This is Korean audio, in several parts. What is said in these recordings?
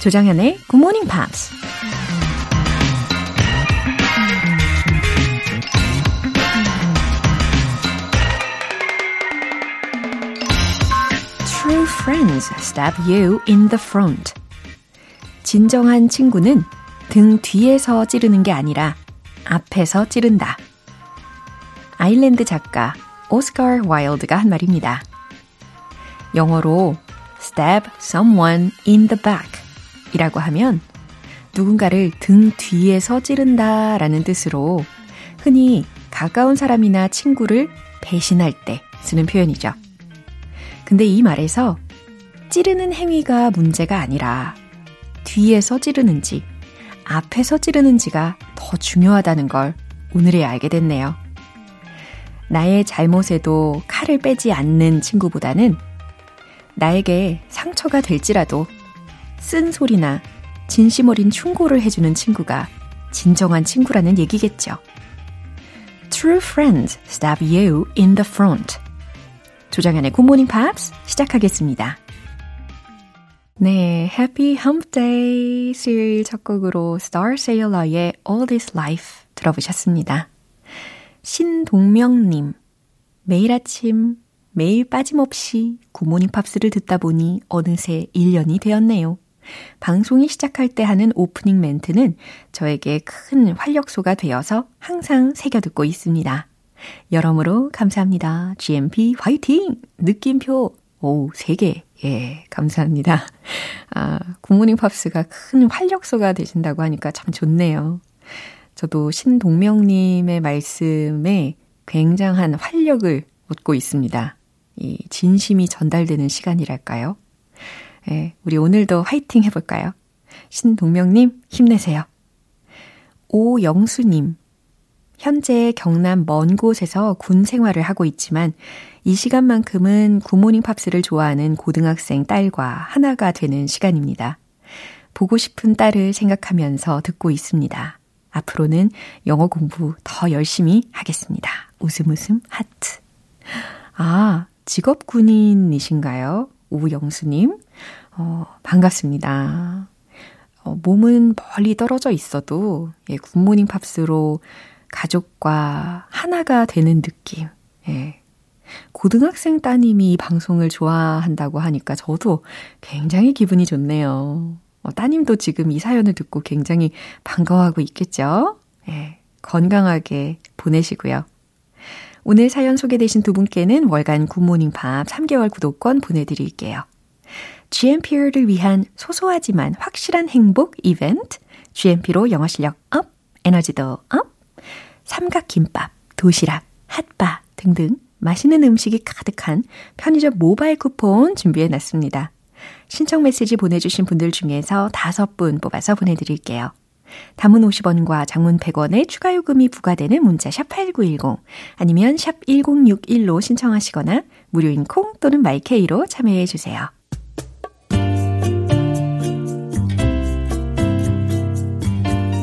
조장현의 Good Morning Pops. True friends stab you in the front. 진정한 친구는 등 뒤에서 찌르는 게 아니라 앞에서 찌른다. 아일랜드 작가 오스카 와일드가 한 말입니다. 영어로 stab someone in the back 이라고 하면 누군가를 등 뒤에서 찌른다 라는 뜻으로 흔히 가까운 사람이나 친구를 배신할 때 쓰는 표현이죠. 근데 이 말에서 찌르는 행위가 문제가 아니라 뒤에서 찌르는지 앞에서 찌르는지가 더 중요하다는 걸 오늘에 알게 됐네요. 나의 잘못에도 칼을 빼지 않는 친구보다는 나에게 상처가 될지라도 쓴 소리나 진심 어린 충고를 해주는 친구가 진정한 친구라는 얘기겠죠. True friends stab you in the front. 조정현의 Good Morning Pops 시작하겠습니다. 네, Happy Hump Day 수요일 첫 곡으로 Star Sailor의 All This Life 들어보셨습니다. 신동명님, 매일 아침, 매일 빠짐없이 굿모닝 팝스를 듣다 보니 어느새 1년이 되었네요. 방송이 시작할 때 하는 오프닝 멘트는 저에게 큰 활력소가 되어서 항상 새겨듣고 있습니다. 여러모로 감사합니다. GMP 화이팅! 느낌표, 오, 3개. 예, 감사합니다. 아, 굿모닝 팝스가 큰 활력소가 되신다고 하니까 참 좋네요. 저도 신동명님의 말씀에 굉장한 활력을 얻고 있습니다. 이 진심이 전달되는 시간이랄까요? 예, 우리 오늘도 화이팅 해볼까요? 신동명님, 힘내세요. 오영수님, 현재 경남 먼 곳에서 군 생활을 하고 있지만 이 시간만큼은 굿모닝 팝스를 좋아하는 고등학생 딸과 하나가 되는 시간입니다. 보고 싶은 딸을 생각하면서 듣고 있습니다. 앞으로는 영어 공부 더 열심히 하겠습니다. 웃음 웃음 하트. 아, 직업 군인이신가요? 오영수님. 어, 반갑습니다. 어, 몸은 멀리 떨어져 있어도, 예, 굿모닝 팝스로 가족과 하나가 되는 느낌. 예. 고등학생 따님이 방송을 좋아한다고 하니까 저도 굉장히 기분이 좋네요. 어, 따님도 지금 이 사연을 듣고 굉장히 반가워하고 있겠죠? 예. 건강하게 보내시고요. 오늘 사연 소개되신 두 분께는 월간 굿모닝 팝스 3개월 구독권 보내드릴게요. GMP를 위한 소소하지만 확실한 행복 이벤트, GMP로 영어 실력 up, 에너지도 up, 삼각김밥, 도시락, 핫바 등등 맛있는 음식이 가득한 편의점 모바일 쿠폰 준비해 놨습니다. 신청 메시지 보내주신 분들 중에서 다섯 분 뽑아서 보내드릴게요. 단문 50원과 장문 100원의 추가 요금이 부과되는 문자 샵 8910 아니면 샵 1061로 신청하시거나 무료인 콩 또는 마이케이로 참여해 주세요.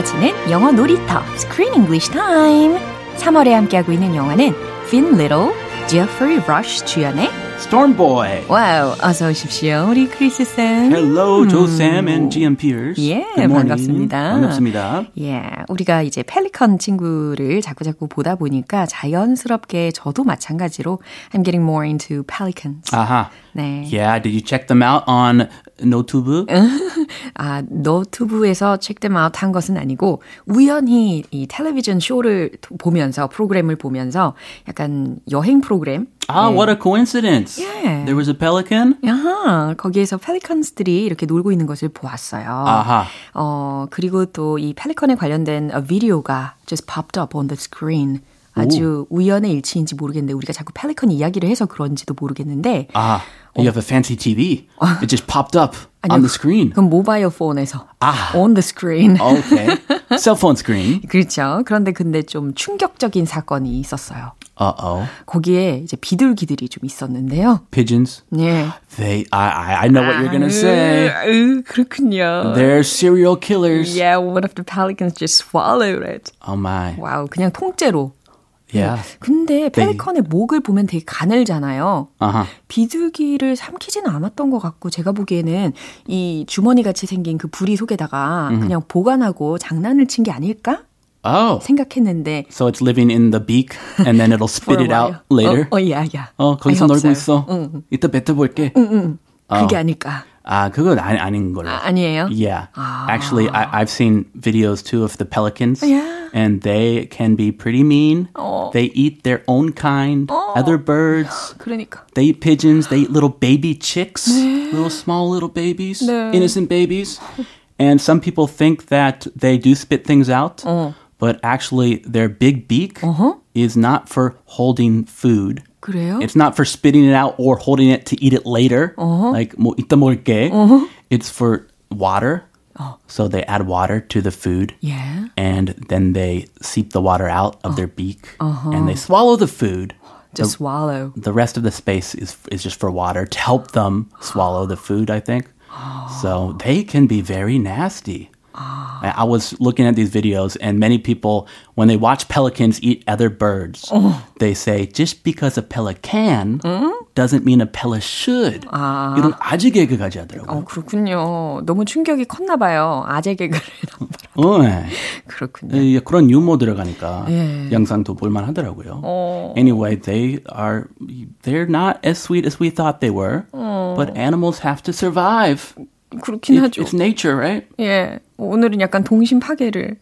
즐거워지는 영어 놀이터 Screen English Time 3월에 함께하고 있는 영화는 Finn Little, Geoffrey Rush 주연의 Storm Boy. Wow, 어서 오십시오. 우리 크리스 쌤. Hello, Joe쌤 and GMPers. 예. 반갑습니다. 반갑습니다. 예, 우리가 이제 펠리컨 친구를 자꾸자꾸 보다 보니까 자연스럽게 저도 마찬가지로 I'm getting more into pelicans. Aha. 네. Yeah, did you check them out on NoTube? 아, check them out 한 것은 아니고 우연히 이 텔레비전 쇼를 보면서 프로그램을 보면서 약간 여행 프로그램 Ah, what a coincidence. Yeah. There was a pelican? 야하, 거기에서 펠리컨스들이 이렇게 놀고 있는 것을 보았어요. 아하. 어, 그리고 또 이 펠리컨에 관련된 비디오가 just popped up on the screen. 아주 우연의 일치인지 모르겠는데 우리가 자꾸 펠리컨 이야기를 해서 그런지도 모르겠는데 Ah, you have a fancy TV. It just popped up on the screen. 그럼 모바일 폰에서 아. on the screen. Okay. Cell phone screen. 그렇죠. 그런데 근데 좀 충격적인 사건이 있었어요. Uh-oh. 거기에 이제 비둘기들이 좀 있었는데요. Pigeons. 네. They, I, I- I know what you're gonna say. 으, 그렇군요. They're serial killers. Yeah, one of the pelicans just swallowed it. Oh my. 와우, 그냥 통째로. Yeah. 근데 펠리컨의 목을 보면 되게 가늘잖아요. Uh-huh. 비둘기를 삼키지는 않았던 것 같고 제가 보기에는 이 주머니 같이 생긴 그 부리 속에다가 그냥 보관하고 장난을 친 게 아닐까 Oh. 생각했는데 So it's living in the beak and then it'll spit it out later. 어, 어, 야, 야. 어, 거기서 놀고. 있어. 응. 이따 뱉어볼게. 그게 아닐까. 아, 그건 아니, 아닌 걸로. 아, 아니에요? Yeah. Actually, I, I've seen videos too of the pelicans. Yeah. And they can be pretty mean. They eat their own kind, other birds. 그러니까. They eat pigeons. They eat little baby chicks, little small little babies, 네. innocent babies. And some people think that they do spit things out, but actually their big beak is not for holding food. 그래요? It's not for spitting it out or holding it to eat it later. Like 뭐 이따 먹을게. It's for water. So they add water to the food. Yeah. And then they seep the water out of their beak and they swallow the food. Just swallow. The rest of the space is is just for water to help them swallow the food, I think. So they can be very nasty. I I was looking at these videos, and many people, when they watch pelicans eat other birds, they say just because a pelican doesn't mean a pelican should. 이런 아재 개그까지 하더라고요. 어, 그렇군요. 너무 충격이 컸나 봐요. 아재 개그를. 어, 네. 그렇군요. 예, 그런 유머 들어가니까 예. 영상도 볼만 하더라고요. 어. Anyway, they are they're not as sweet as we thought they were, but animals have to survive. 그렇긴 It- 하죠. it's nature, right? 예. 오늘은 약간 동심 파괴를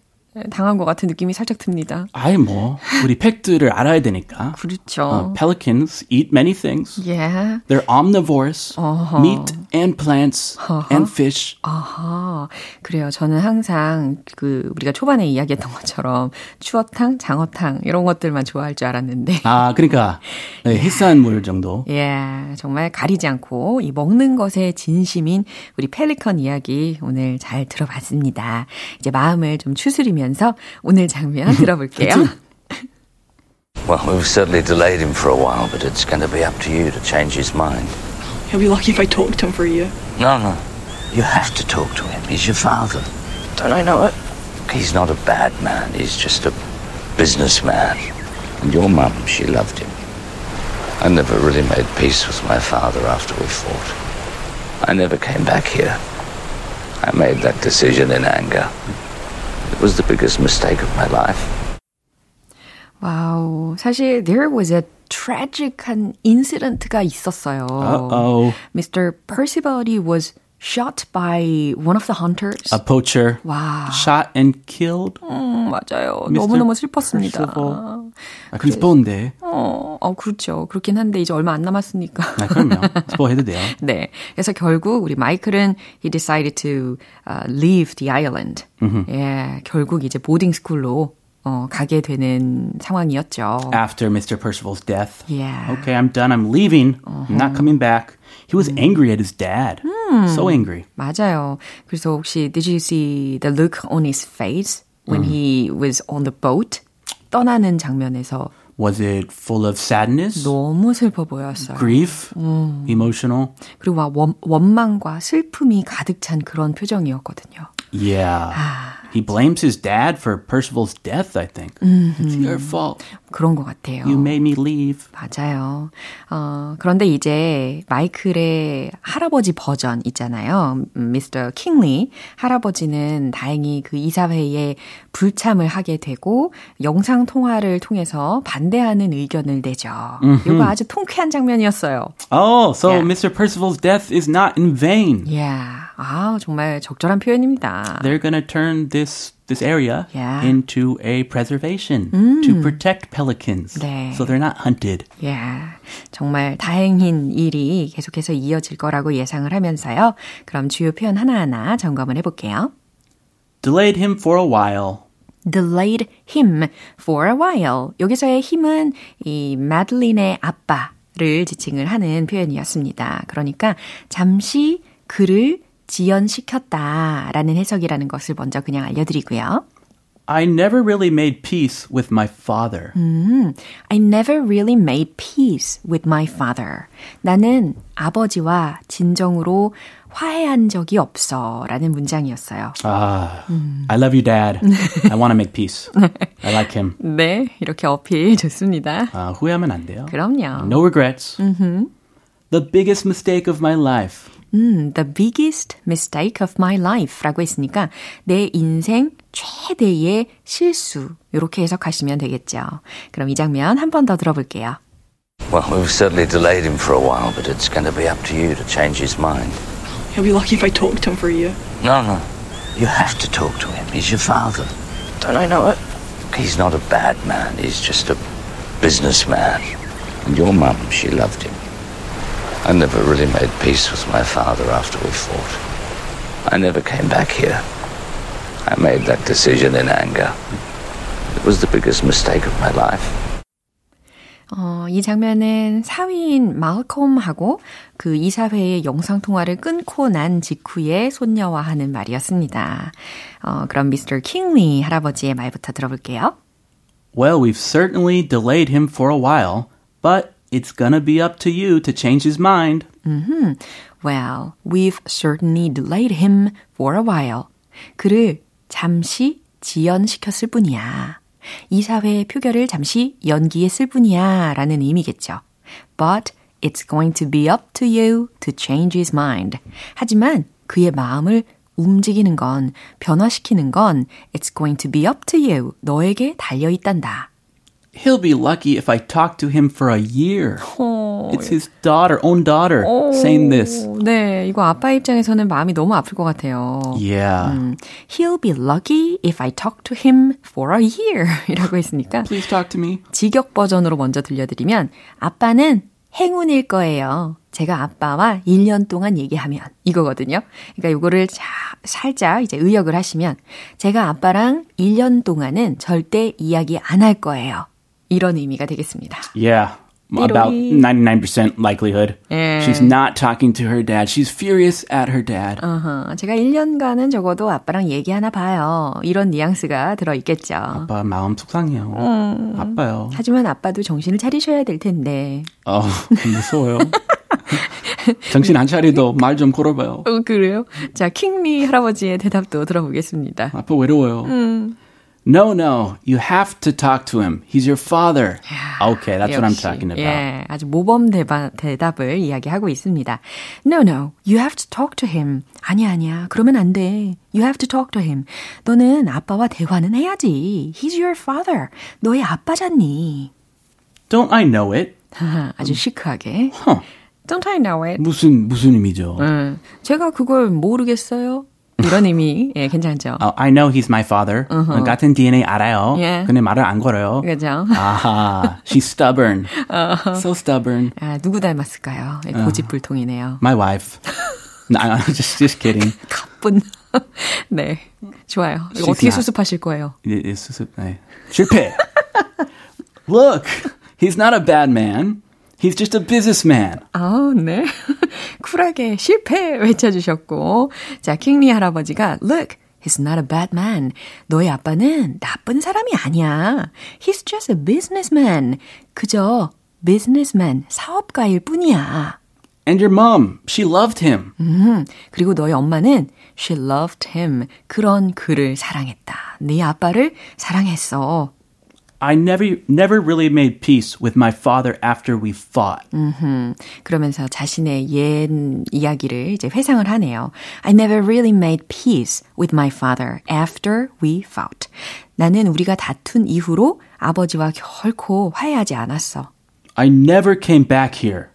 당한 것 같은 느낌이 살짝 듭니다. 아이 뭐 우리 팩트를 알아야 되니까. 그렇죠. Uh, pelicans eat many things. 예. They're omnivores, meat and plants and fish. 아하. 그래요. 저는 항상 그 우리가 초반에 이야기했던 것처럼 추어탕, 장어탕 이런 것들만 좋아할 줄 알았는데 아, 그러니까 네, 해산물 정도. 예, 정말 가리지 않고 이 먹는 것에 진심인 우리 펠리컨 이야기 오늘 잘 들어봤습니다. 이제 마음을 좀 추스리면 서 오늘 장면 들어볼게요. Well, we've certainly delayed him for a while, but it's going to be up to you to change his mind. He'll be lucky if I talk to him for a year. No, no. You have to talk to him. He's your father. Don't I know it? He's not a bad man. He's just a businessman. And your mum, she loved him. I never really made peace with my father after we fought. I never came back here. I made that decision in anger. It was the biggest mistake of my life. 와우. 사실 there was a tragic한 인시던트가 있었어요. Uh-oh. Mr. Percival이 was shot by one of the hunters. A poacher 와. shot and killed. 음, 맞아요. Mr. 너무너무 슬펐습니다. Percival. 아, 그 스포인데. 어, 어, 그렇죠. 그렇긴 한데 이제 얼마 안 남았으니까. 아, 그럼요. 스포 해도 돼요. 네. 그래서 결국 우리 마이클은 he decided to uh, leave the island. 예, 결국 이제 보딩 스쿨로 어, 가게 되는 상황이었죠. After Mr. Percival's death. Yeah. Okay, I'm done. I'm leaving. I'm not coming back. He was angry at his dad. So angry. 맞아요. 그래서 혹시 did you see the look on his face when he was on the boat? 떠나는 장면에서 Was it full of sadness, 너무 슬퍼 보였어요. grief, emotional? 그리고 막 원, 원망과 슬픔이 가득 찬 그런 표정이었거든요. Yeah. He blames his dad for Percival's death, I think. It's mm-hmm. your fault. 그런 것 같아요. You made me leave. 맞아요. 어, 그런데 이제 마이클의 할아버지 버전 있잖아요. 미스터 킹리 할아버지는 다행히 그 이사회에 불참을 하게 되고 영상 통화를 통해서 반대하는 의견을 내죠. 이거 아주 통쾌한 장면이었어요. Oh, so Yeah. Mr. Percival's death is not in vain. 이야, 아 정말 적절한 표현입니다. They're to turn this this area Yeah. into a preservation to protect pelicans. 네. So they're not hunted. 예, 정말 다행인 일이 계속해서 이어질 거라고 예상을 하면서요. 그럼 주요 표현 하나하나 점검을 해 볼게요. Delayed him for a while. delayed him for a while. 여기서의 힘은 이 마들린의 아빠를 지칭을 하는 표현이었습니다. 그러니까 잠시 그를 지연시켰다라는 해석이라는 것을 먼저 그냥 알려드리고요. I never really made peace with my father. I never really made peace with my father. 나는 아버지와 진정으로 화해한 적이 없어. 라는 문장이었어요. Ah, I love you, Dad. I want to make peace. I like him. 네, 이렇게 어필 좋습니다. Uh, 후회하면 안 돼요. 그럼요. No regrets. The biggest mistake of my life. 음, the biggest mistake of my life 라고 했으니까 내 인생 최대의 실수. 이렇게 해석하시면 되겠죠. 그럼 이 장면 한 번 더 들어볼게요. Well, we've certainly delayed him for a while, but it's going to be up to you to change his mind. He'll be lucky if I talk to him for a year. No, no. You have to talk to him. He's your father. Don't I know it? He's not a bad man. He's just a businessman. And your mum, she loved him. I never really made peace with my father after we fought. I never came back here. I made that decision in anger. It was the biggest mistake of my life. 어, 이 장면은 사위인 마을콤하고 그 이사회의 영상통화를 끊고 난 직후에 손녀와 하는 말이었습니다. 어, 그럼 미스터 킹리 할아버지의 말부터 들어볼게요. Well, we've certainly delayed him for a while, but it's gonna be up to you to change his mind. Well, we've certainly delayed him for a while. 그를 잠시 지연시켰을 뿐이야. 이사회 표결을 잠시 연기했을 뿐이야 라는 의미겠죠. But it's going to be up to you to change his mind. 하지만 그의 마음을 움직이는 건, 변화시키는 건 it's going to be up to you. 너에게 달려 있단다. He'll be lucky if I talk to him for a year. It's his daughter, own daughter, saying this. 네, 이거 아빠 입장에서는 마음이 너무 아플 것 같아요. Yeah. 음, He'll be lucky if I talk to him for a year. 이라고 했으니까 Please talk to me. 직역 버전으로 먼저 들려드리면 아빠는 행운일 거예요. 제가 아빠와 1년 동안 얘기하면 이거거든요. 그러니까 이거를 자, 살짝 이제 의역을 하시면 제가 아빠랑 1년 동안은 절대 이야기 안 할 거예요. 이런 의미가 되겠습니다. Yeah. About Italy. 99% likelihood. Yeah. She's not talking to her dad. She's furious at her dad. 어허, 제가 1년간은 적어도 아빠랑 얘기 하나 봐요. 이런 뉘앙스가 들어있겠죠. 아빠 마음 속상해요. 아빠요. 하지만 아빠도 정신을 차리셔야 될 텐데. 어, 무서워요. 정신 안 차리도 말 좀 걸어봐요. 어, 그래요? 자, 킹리 할아버지의 대답도 들어보겠습니다. 아빠 외로워요. No, no. You have to talk to him. He's your father. Okay, that's what I'm 역시, talking about. 예, 아주 모범 대바, 대답을 이야기하고 있습니다. No, no. You have to talk to him. 아니야, 아니야. 그러면 안 돼. You have to talk to him. 너는 아빠와 대화는 해야지. He's your father. 너의 아빠잖니. Don't I know it? 아주 시크하게. Huh. Don't I know it? 무슨 무슨 의미죠? 음, 제가 그걸 모르겠어요. 이런 의미, 예, 괜찮죠? 어, I know he's my father. 같은 DNA 알아요. Yeah. 근데 말을 안 걸어요. 그죠? 아하, she's stubborn. So stubborn. 아, 누구 닮았을까요? 예, 고집불통이네요. My wife. no, I'm just just kidding. 가뿐. 네, 좋아요. 이거 She's 어떻게 not. 수습하실 거예요? It- it's just- 네. 실패. Look, he's not a bad man. He's just a businessman. 아, 네. 쿨하게 실패 외쳐주셨고. 자, 킹리 할아버지가, look, he's not a bad man. 너의 아빠는 나쁜 사람이 아니야. He's just a businessman. 그저 businessman, 사업가일 뿐이야. And your mom, she loved him. 음, 그리고 너의 엄마는 she loved him. 그런 그를 사랑했다. 네 아빠를 사랑했어. I never never really made peace with my father after we fought. 음, 그러면서 자신의 옛 이야기를 이제 회상을 하네요. I never really made peace with my father after we fought. 나는 우리가 다툰 이후로 아버지와 결코 화해하지 않았어. I never came back here.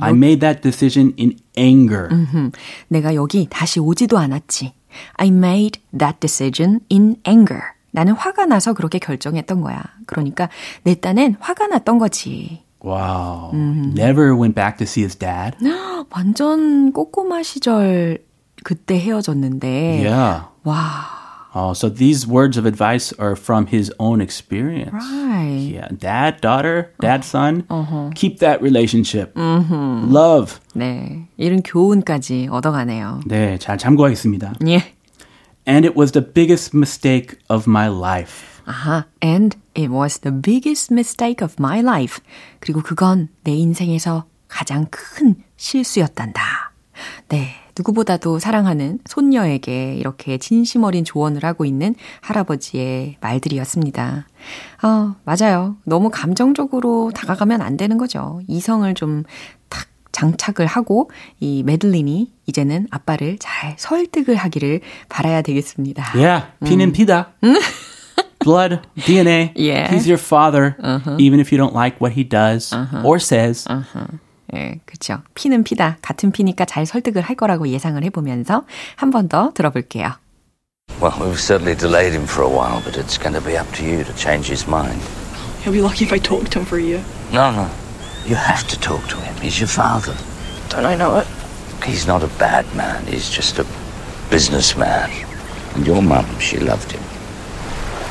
I made that decision in anger. 음, 내가 여기 다시 오지도 않았지. I made that decision in anger. 나는 화가 나서 그렇게 결정했던 거야. 그러니까 내 딴엔 화가 났던 거지. Wow. Never went back to see his dad. 완전 꼬꼬마 시절 그때 헤어졌는데. Yeah. 와. Oh, so these words of advice are from his own experience. Right. Yeah, dad, daughter, dad, son. Keep that relationship. Love. 네. 이런 교훈까지 얻어가네요. 네, 잘 참고하겠습니다. 예. And it was the biggest mistake of my life. 아하. And it was the biggest mistake of my life. 그리고 그건 내 인생에서 가장 큰 실수였단다. 네. 누구보다도 사랑하는 손녀에게 이렇게 진심 어린 조언을 하고 있는 할아버지의 말들이었습니다. 어, 맞아요. 너무 감정적으로 다가가면 안 되는 거죠. 이성을 좀 탁 장착을 하고 이 메들린이 이제는 아빠를 잘 설득을 하기를 바라야 되겠습니다. Yeah, 피는 피다. Blood, DNA. Yeah. He's your father, even if you don't like what he does or says. 예, 그렇죠. 피는 피다. 같은 피니까 잘 설득을 할 거라고 예상을 해보면서 한 번 더 들어볼게요. Well, we've certainly delayed him for a while, but it's going to be up to you to change his mind. He'll be lucky if I talk to him for a year. No, no. You have to talk to him. He's your father. Don't I know it? He's not a bad man. He's just a businessman. And your mum, she loved him.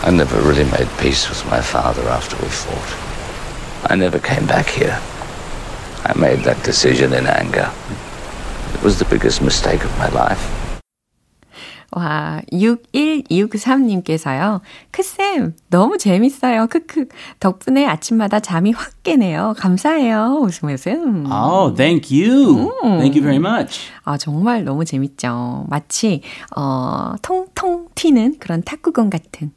I never really made peace with my father after we fought. I never came back here. I made that decision in anger. It was the biggest mistake of my life. 와, 61263님께서요. 크쌤, 너무 재밌어요. 크크. 덕분에 아침마다 잠이 확 깨네요. 감사해요. 웃음 웃음. Oh, thank you. Thank you very much. 아, 정말 너무 재밌죠. 마치, 어, 통통 튀는 그런 탁구공 같은.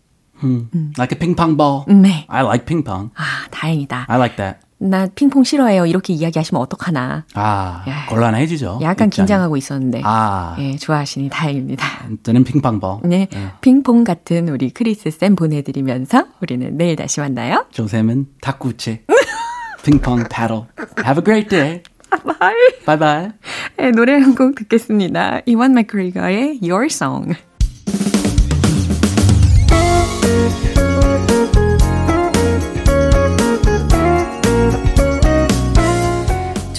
Like a ping pong ball. 네. I like ping pong. 아, 다행이다. I like that. 나 핑퐁 싫어해요. 이렇게 이야기하시면 어떡하나. 아, 야. 곤란해지죠. 약간 입장이. 긴장하고 있었는데. 아, 예, 좋아하시니 다행입니다. 저는 핑퐁볼. 네, 핑퐁 같은 우리 크리스 쌤 보내드리면서 우리는 내일 다시 만나요. 조쌤은 탁구채. 핑퐁 paddle. Have a great day. Bye. Bye bye. 네, 노래 한 곡 듣겠습니다. 이완 맥그리거의 Your Song.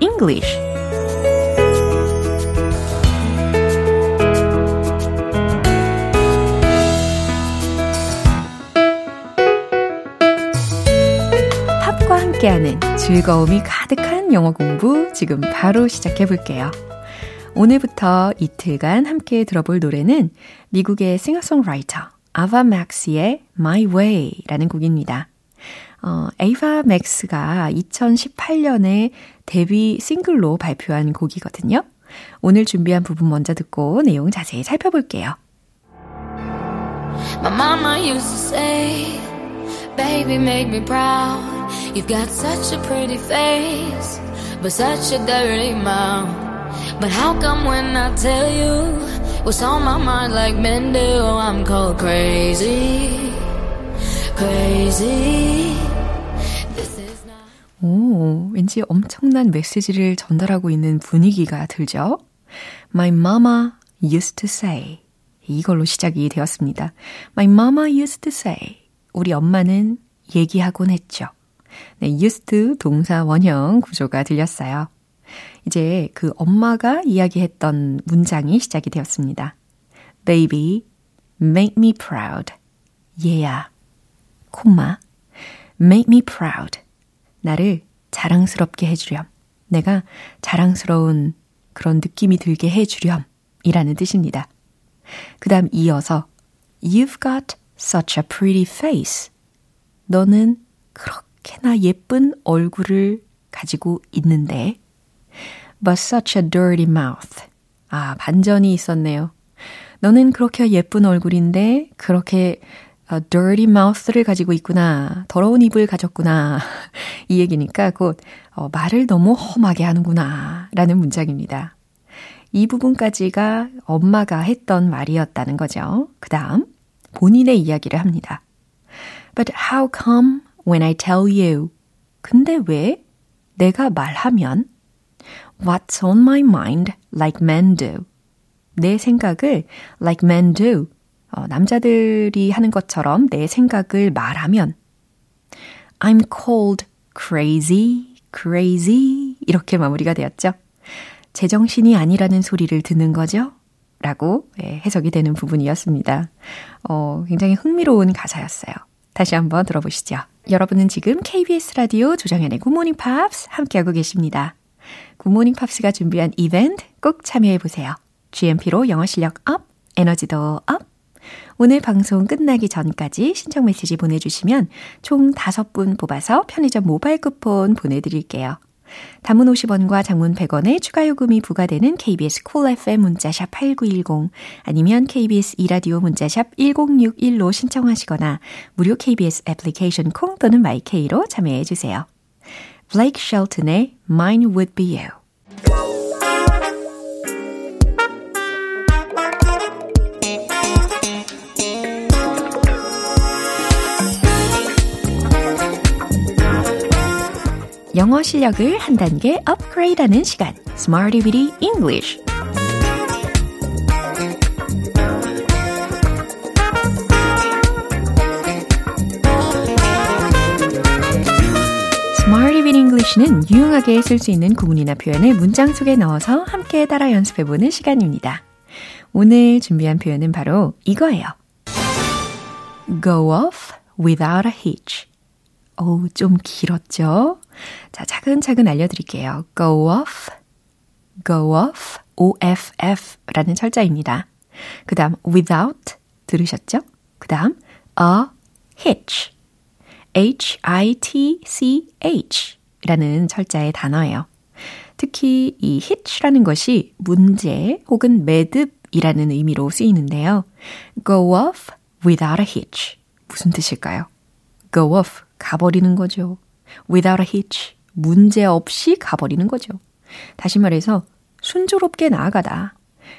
English. 팝과 함께하는 즐거움이 가득한 영어 공부 지금 바로 시작해 볼게요. 오늘부터 이틀간 함께 들어볼 노래는 미국의 싱어송라이터 아바 맥스의 My Way라는 곡입니다. 어, 에이바 맥스가 2018년에 데뷔 싱글로 발표한 곡이거든요. 오늘 준비한 부분 먼저 듣고 내용 자세히 살펴볼게요. My mama used to say, Baby, make me proud. You've got such a pretty face, but such a dirty mouth. But how come when I tell you what's on my mind, like men do, I'm called crazy? Crazy. 오, 왠지 엄청난 메시지를 전달하고 있는 분위기가 들죠? My mama used to say. 이걸로 시작이 되었습니다. My mama used to say. 우리 엄마는 얘기하곤 했죠. 네, used to 동사 원형 구조가 들렸어요. 이제 그 엄마가 이야기했던 문장이 시작이 되었습니다. Baby, make me proud. 얘야, 콤마. make me proud. 나를 자랑스럽게 해주렴. 내가 자랑스러운 그런 느낌이 들게 해주렴. 이라는 뜻입니다. 그 다음 이어서 You've got such a pretty face. 너는 그렇게나 예쁜 얼굴을 가지고 있는데 but such a dirty mouth. 아, 반전이 있었네요. 너는 그렇게 예쁜 얼굴인데 그렇게 uh, dirty mouth를 가지고 있구나. 더러운 입을 가졌구나. 이 얘기니까 곧 어, 말을 너무 험하게 하는구나. 라는 문장입니다. 이 부분까지가 엄마가 했던 말이었다는 거죠. 그 다음 본인의 이야기를 합니다. But how come when I tell you? 근데 왜 내가 말하면 What's on my mind like men do? 내 생각을 like men do. 어, 남자들이 하는 것처럼 내 생각을 말하면 I'm called crazy, crazy 이렇게 마무리가 되었죠. 제정신이 아니라는 소리를 듣는 거죠? 라고 예, 해석이 되는 부분이었습니다. 어, 굉장히 흥미로운 가사였어요. 다시 한번 들어보시죠. 여러분은 지금 KBS 라디오 조정현의 굿모닝 팝스 함께하고 계십니다. 굿모닝 팝스가 준비한 이벤트 꼭 참여해보세요. GMP로 영어 실력 up, 에너지도 up. 오늘 방송 끝나기 전까지 신청 메시지 보내주시면 총 5분 뽑아서 편의점 모바일 쿠폰 보내드릴게요. 단문 50원과 장문 100원의 추가 요금이 부과되는 KBS Cool FM 문자샵 8910 아니면 KBS 이라디오 문자샵 1061로 신청하시거나 무료 KBS 애플리케이션 콩 또는 마이케이로 참여해 주세요. 블레이크 쉘튼의 Mine Would Be You 영어 실력을 한 단계 업그레이드하는 시간, Smarty Bitty English. English는 유용하게 쓸 수 있는 구문이나 표현을 문장 속에 넣어서 함께 따라 연습해보는 시간입니다. 오늘 준비한 표현은 바로 이거예요. Go off without a hitch. 어우, 좀 길었죠? 자, 차근차근 알려드릴게요. go off, go off, off 라는 철자입니다. 그 다음 without 들으셨죠? 그 다음 a hitch, h-i-t-c-h 라는 철자의 단어예요. 특히 이 hitch라는 것이 문제 혹은 매듭이라는 의미로 쓰이는데요. go off without a hitch. 무슨 뜻일까요? go off 가버리는 거죠. without a hitch. 문제 없이 가버리는 거죠. 다시 말해서 순조롭게 나아가다.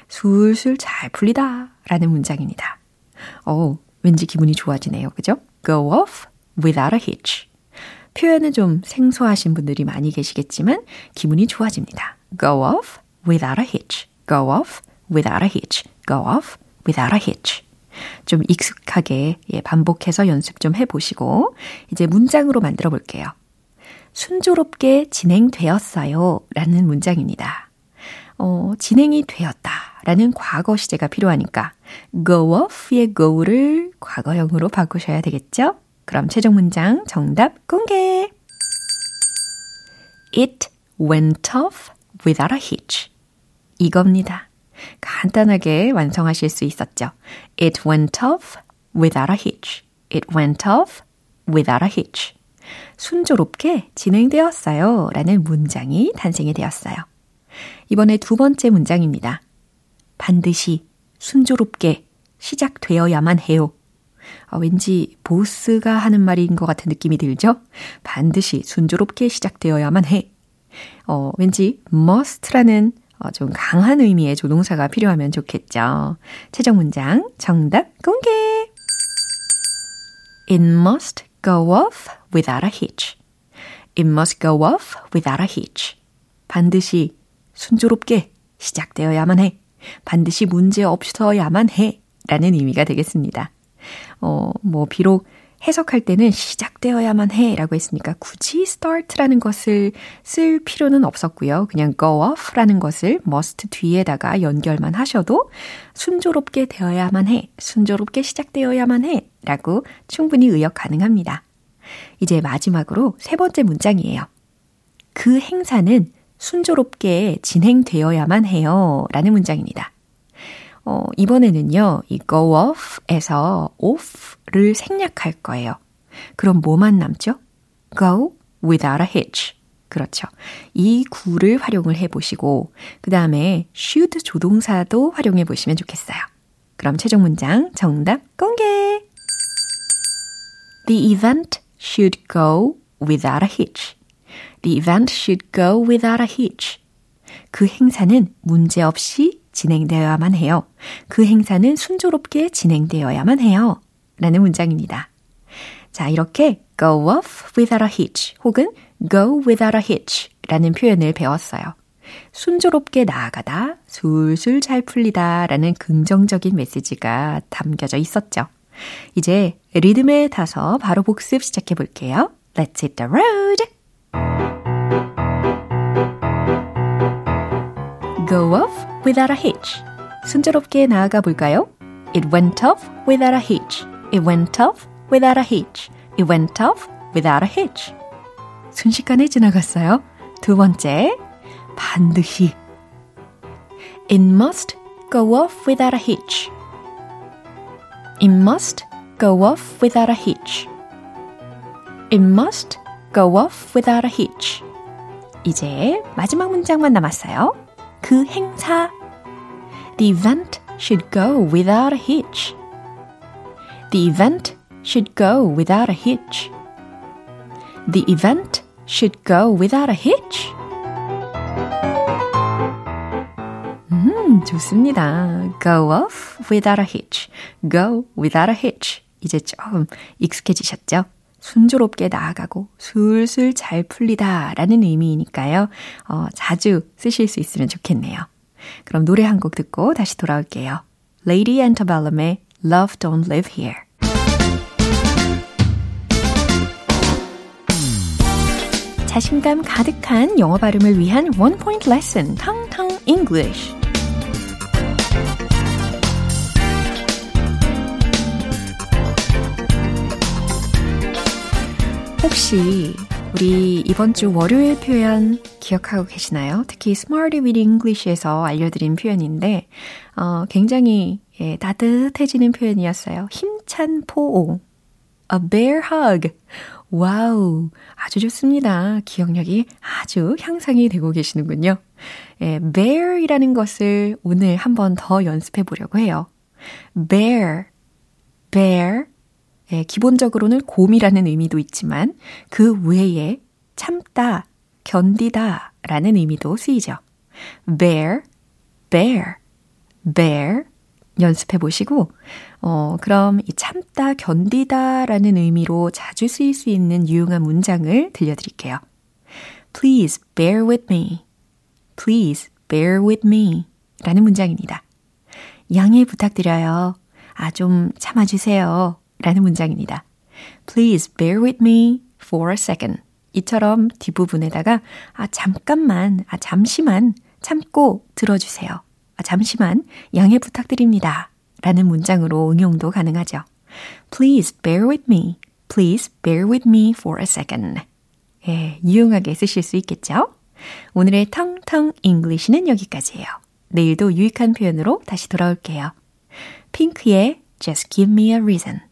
술술 잘 풀리다. 라는 문장입니다. 어 왠지 기분이 좋아지네요. 그죠? go off without a hitch. 표현은 좀 생소하신 분들이 많이 계시겠지만 기분이 좋아집니다. go off without a hitch. go off without a hitch. go off without a hitch. 좀 익숙하게 예, 반복해서 연습 좀 해보시고 이제 문장으로 만들어 볼게요. 순조롭게 진행되었어요 라는 문장입니다. 어, 진행이 되었다 라는 과거 시제가 필요하니까 go off의 go를 과거형으로 바꾸셔야 되겠죠? 그럼 최종 문장 정답 공개! It went off without a hitch. 이겁니다. 간단하게 완성하실 수 있었죠. It went off without a hitch. It went off without a hitch. 순조롭게 진행되었어요. 라는 문장이 탄생이 되었어요. 이번에 두 번째 문장입니다. 반드시 순조롭게 시작되어야만 해요. 아, 왠지 보스가 하는 말인 것 같은 느낌이 들죠? 반드시 순조롭게 시작되어야만 해. 어, 왠지 must라는 어, 좀 강한 의미의 조동사가 필요하면 좋겠죠. 최종 문장 정답 공개! It must go off without a hitch. It must go off without a hitch. 반드시 순조롭게 시작되어야만 해. 반드시 문제 없어야만 해. 라는 의미가 되겠습니다. 어, 뭐, 비록 해석할 때는 시작되어야만 해 라고 했으니까 굳이 start라는 것을 쓸 필요는 없었고요. 그냥 go off 라는 것을 must 뒤에다가 연결만 하셔도 순조롭게 되어야만 해, 순조롭게 시작되어야만 해 라고 충분히 의역 가능합니다. 이제 마지막으로 세 번째 문장이에요. 그 행사는 순조롭게 진행되어야만 해요. 라는 문장입니다. 어, 이번에는요, 이 go off에서 off를 생략할 거예요. 그럼 뭐만 남죠? go without a hitch. 그렇죠. 이 구를 활용을 해 보시고, 그 다음에 should 조동사도 활용해 보시면 좋겠어요. 그럼 최종 문장 정답 공개! The event should go without a hitch. The event should go without a hitch. 그 행사는 문제없이 진행되어야만 해요. 그 행사는 순조롭게 진행되어야만 해요. 라는 문장입니다. 자, 이렇게 go off without a hitch 혹은 go without a hitch 라는 표현을 배웠어요. 순조롭게 나아가다, 술술 잘 풀리다 라는 긍정적인 메시지가 담겨져 있었죠. 이제 리듬에 타서 바로 복습 시작해 볼게요. Let's hit the road! Go off without a hitch. 순조롭게 나아가 볼까요? It went off without a hitch. It went off without a hitch. It went off without a hitch. 순식간에 지나갔어요. 두 번째, 반드시. It must go off without a hitch. It must go off without a hitch. It must go off without a hitch. 이제 마지막 문장만 남았어요. 그 행사. The event should go without a hitch. The event should go without a hitch. The event should go without a hitch. 음, 좋습니다. Go off without a hitch. Go without a hitch. 이제 좀 익숙해지셨죠? 순조롭게 나아가고 술술 잘 풀리다 라는 의미이니까요. 어, 자주 쓰실 수 있으면 좋겠네요. 그럼 노래 한 곡 듣고 다시 돌아올게요. Lady Antebellum의 Love Don't Live Here. 자신감 가득한 영어 발음을 위한 원 포인트 레슨, 텅텅 English. 혹시 우리 이번 주 월요일 표현 기억하고 계시나요? 특히 Smarty with English에서 알려드린 표현인데 어, 굉장히 예, 따뜻해지는 표현이었어요. 힘찬 포옹. A bear hug. Wow. 아주 좋습니다. 기억력이 아주 향상이 되고 계시는군요. 예, bear이라는 것을 오늘 한 번 더 연습해 보려고 해요. bear, bear. 예, 기본적으로는 곰이라는 의미도 있지만 그 외에 참다, 견디다 라는 의미도 쓰이죠. bear, bear, bear 연습해 보시고, 어, 그럼 이 참다, 견디다 라는 의미로 자주 쓰일 수 있는 유용한 문장을 들려드릴게요. Please bear with me. Please bear with me. 라는 문장입니다. 양해 부탁드려요. 아, 좀 참아주세요. 라는 문장입니다. Please bear with me for a second. 이처럼 뒷부분에다가 아, 잠깐만, 아, 잠시만 참고 들어주세요. 아, 잠시만 양해 부탁드립니다. 라는 문장으로 응용도 가능하죠. Please bear with me. Please bear with me for a second. 예, 유용하게 쓰실 수 있겠죠? 오늘의 텅텅 English는 여기까지예요. 내일도 유익한 표현으로 다시 돌아올게요. 핑크의 Just Give Me a Reason.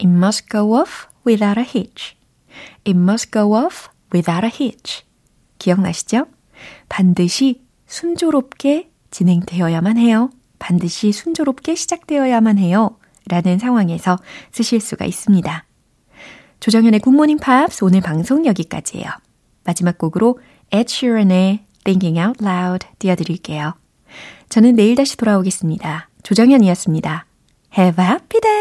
It must go off without a hitch. It must go off without a hitch. 기억나시죠? 반드시 순조롭게 진행되어야만 해요. 반드시 순조롭게 시작되어야만 해요. 라는 상황에서 쓰실 수가 있습니다. 조정현의 굿모닝 팝스 오늘 방송 여기까지예요. 마지막 곡으로 Ed Sheeran의 Thinking Out Loud 띄워드릴게요. 저는 내일 다시 돌아오겠습니다. 조정현이었습니다. Have a happy day!